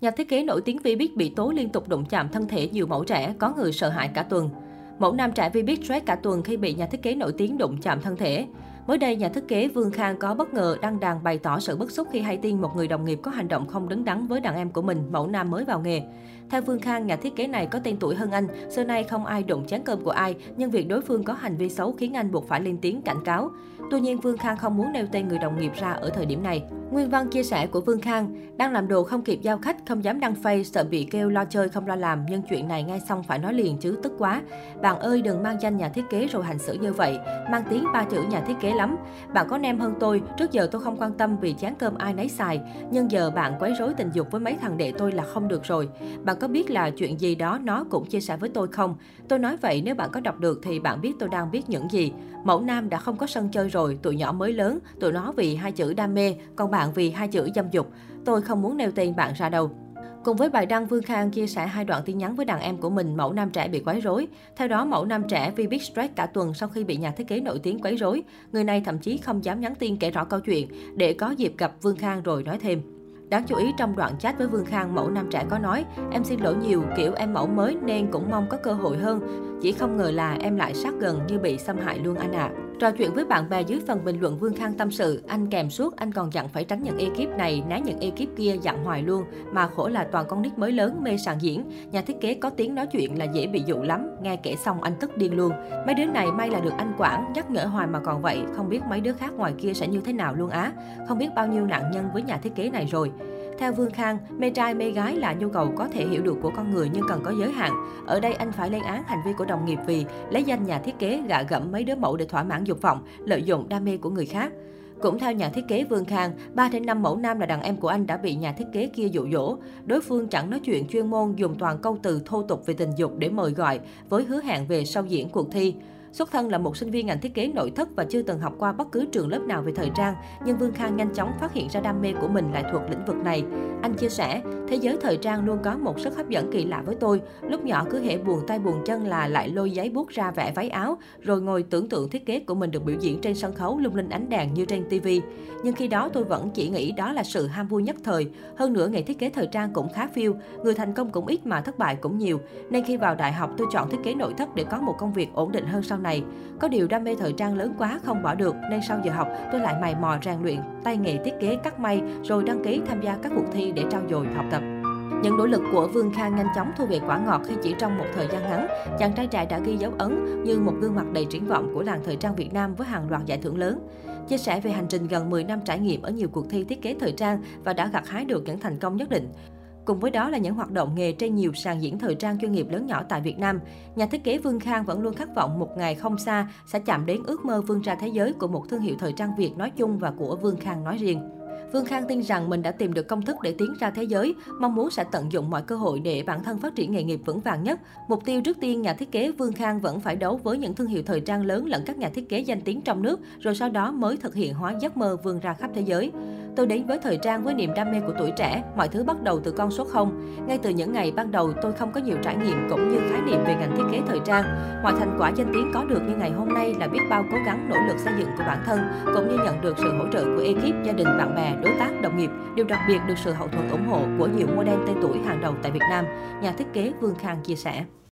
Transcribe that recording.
Nhà thiết kế nổi tiếng Vbiz bị tố liên tục đụng chạm thân thể nhiều mẫu trẻ, có người sợ hãi cả tuần. Mẫu nam trẻ Vbiz stress cả tuần khi bị nhà thiết kế nổi tiếng đụng chạm thân thể. Mới đây, nhà thiết kế Vương Khang có bất ngờ đăng đàn bày tỏ sự bức xúc khi hay tin một người đồng nghiệp có hành động không đứng đắn với đàn em của mình, mẫu nam mới vào nghề. Theo Vương Khang, nhà thiết kế này có tên tuổi hơn anh, xưa nay không ai đụng chén cơm của ai, nhưng việc đối phương có hành vi xấu khiến anh buộc phải lên tiếng cảnh cáo. Tuy nhiên, Vương Khang không muốn nêu tên người đồng nghiệp ra ở thời điểm này. Nguyên văn chia sẻ của Vương Khang, đang làm đồ không kịp giao khách, không dám đăng face, sợ bị kêu lo chơi không lo làm, nhưng chuyện này ngay xong phải nói liền chứ tức quá. Bạn ơi đừng mang danh nhà thiết kế rồi hành xử như vậy, mang tiếng ba chữ nhà thiết kế lắm. Bạn có nem hơn tôi, trước giờ tôi không quan tâm vì chán cơm ai nấy xài, nhưng giờ bạn quấy rối tình dục với mấy thằng đệ tôi là không được rồi. Bạn có biết là chuyện gì đó nó cũng chia sẻ với tôi không? Tôi nói vậy nếu bạn có đọc được thì bạn biết tôi đang biết những gì. Mẫu nam đã không có sân chơi rồi, tụi nhỏ mới lớn, tụi nó vì hai chữ đam mê, còn bạn vì hai chữ dâm dục. Tôi không muốn nêu tên bạn ra đâu. Cùng với bài đăng, Vương Khang chia sẻ hai đoạn tin nhắn với đàn em của mình, mẫu nam trẻ bị quấy rối. Theo đó, mẫu nam trẻ vì Big Stress cả tuần sau khi bị nhà thiết kế nổi tiếng quấy rối. Người này thậm chí không dám nhắn tin kể rõ câu chuyện để có dịp gặp Vương Khang rồi nói thêm. Đáng chú ý trong đoạn chat với Vương Khang, mẫu nam trẻ có nói, em xin lỗi nhiều, kiểu em mẫu mới nên cũng mong có cơ hội hơn. Chỉ không ngờ là em lại sát gần như bị xâm hại luôn anh ạ. À. Trò chuyện với bạn bè dưới phần bình luận Vương Khang tâm sự, anh kèm suốt, anh còn dặn phải tránh những ekip này, né những ekip kia dặn hoài luôn. Mà khổ là toàn con nít mới lớn, mê sàn diễn. Nhà thiết kế có tiếng nói chuyện là dễ bị dụ lắm, nghe kể xong anh tức điên luôn. Mấy đứa này may là được anh quản, nhắc nhở hoài mà còn vậy, không biết mấy đứa khác ngoài kia sẽ như thế nào luôn á. Không biết bao nhiêu nạn nhân với nhà thiết kế này rồi. Theo Vương Khang, mê trai mê gái là nhu cầu có thể hiểu được của con người nhưng cần có giới hạn. Ở đây anh phải lên án hành vi của đồng nghiệp vì lấy danh nhà thiết kế gạ gẫm mấy đứa mẫu để thỏa mãn dục vọng, lợi dụng đam mê của người khác. Cũng theo nhà thiết kế Vương Khang, 3 đến 5 mẫu nam là đàn em của anh đã bị nhà thiết kế kia dụ dỗ. Đối phương chẳng nói chuyện chuyên môn dùng toàn câu từ thô tục về tình dục để mời gọi với hứa hẹn về sau diễn cuộc thi. Xuất thân là một sinh viên ngành thiết kế nội thất và chưa từng học qua bất cứ trường lớp nào về thời trang, nhưng Vương Khang nhanh chóng phát hiện ra đam mê của mình lại thuộc lĩnh vực này. Anh chia sẻ, thế giới thời trang luôn có một sức hấp dẫn kỳ lạ với tôi. Lúc nhỏ cứ hệ buồn tay buồn chân là lại lôi giấy bút ra vẽ váy áo, rồi ngồi tưởng tượng thiết kế của mình được biểu diễn trên sân khấu lung linh ánh đèn như trên TV. Nhưng khi đó tôi vẫn chỉ nghĩ đó là sự ham vui nhất thời. Hơn nữa nghề thiết kế thời trang cũng khá phiêu, người thành công cũng ít mà thất bại cũng nhiều. Nên khi vào đại học tôi chọn thiết kế nội thất để có một công việc ổn định hơn sau sau này. Có điều đam mê thời trang lớn quá không bỏ được nên sau giờ học tôi lại mày mò rèn luyện tay nghề thiết kế cắt may rồi đăng ký tham gia các cuộc thi để trau dồi học tập. Những nỗ lực của Vương Khang nhanh chóng thu về quả ngọt khi chỉ trong một thời gian ngắn, chàng trai trẻ đã ghi dấu ấn như một gương mặt đầy triển vọng của làng thời trang Việt Nam với hàng loạt giải thưởng lớn. Chia sẻ về hành trình gần 10 năm trải nghiệm ở nhiều cuộc thi thiết kế thời trang và đã gặt hái được những thành công nhất định. Cùng với đó là những hoạt động nghề trên nhiều sàn diễn thời trang chuyên nghiệp lớn nhỏ tại Việt Nam. Nhà thiết kế Vương Khang vẫn luôn khát vọng một ngày không xa sẽ chạm đến ước mơ vươn ra thế giới của một thương hiệu thời trang Việt nói chung và của Vương Khang nói riêng. Vương Khang tin rằng mình đã tìm được công thức để tiến ra thế giới, mong muốn sẽ tận dụng mọi cơ hội để bản thân phát triển nghề nghiệp vững vàng nhất. Mục tiêu trước tiên nhà thiết kế Vương Khang vẫn phải đấu với những thương hiệu thời trang lớn lẫn các nhà thiết kế danh tiếng trong nước, rồi sau đó mới thực hiện hóa giấc mơ vươn ra khắp thế giới. Tôi đến với thời trang với niềm đam mê của tuổi trẻ, mọi thứ bắt đầu từ con số 0. Ngay từ những ngày ban đầu, tôi không có nhiều trải nghiệm cũng như khái niệm về ngành thiết kế thời trang. Mọi thành quả danh tiếng có được như ngày hôm nay là biết bao cố gắng nỗ lực xây dựng của bản thân, cũng như nhận được sự hỗ trợ của ekip, gia đình, bạn bè, đối tác, đồng nghiệp. Điều đặc biệt được sự hậu thuẫn ủng hộ của nhiều model tên tuổi hàng đầu tại Việt Nam, nhà thiết kế Vương Khang chia sẻ.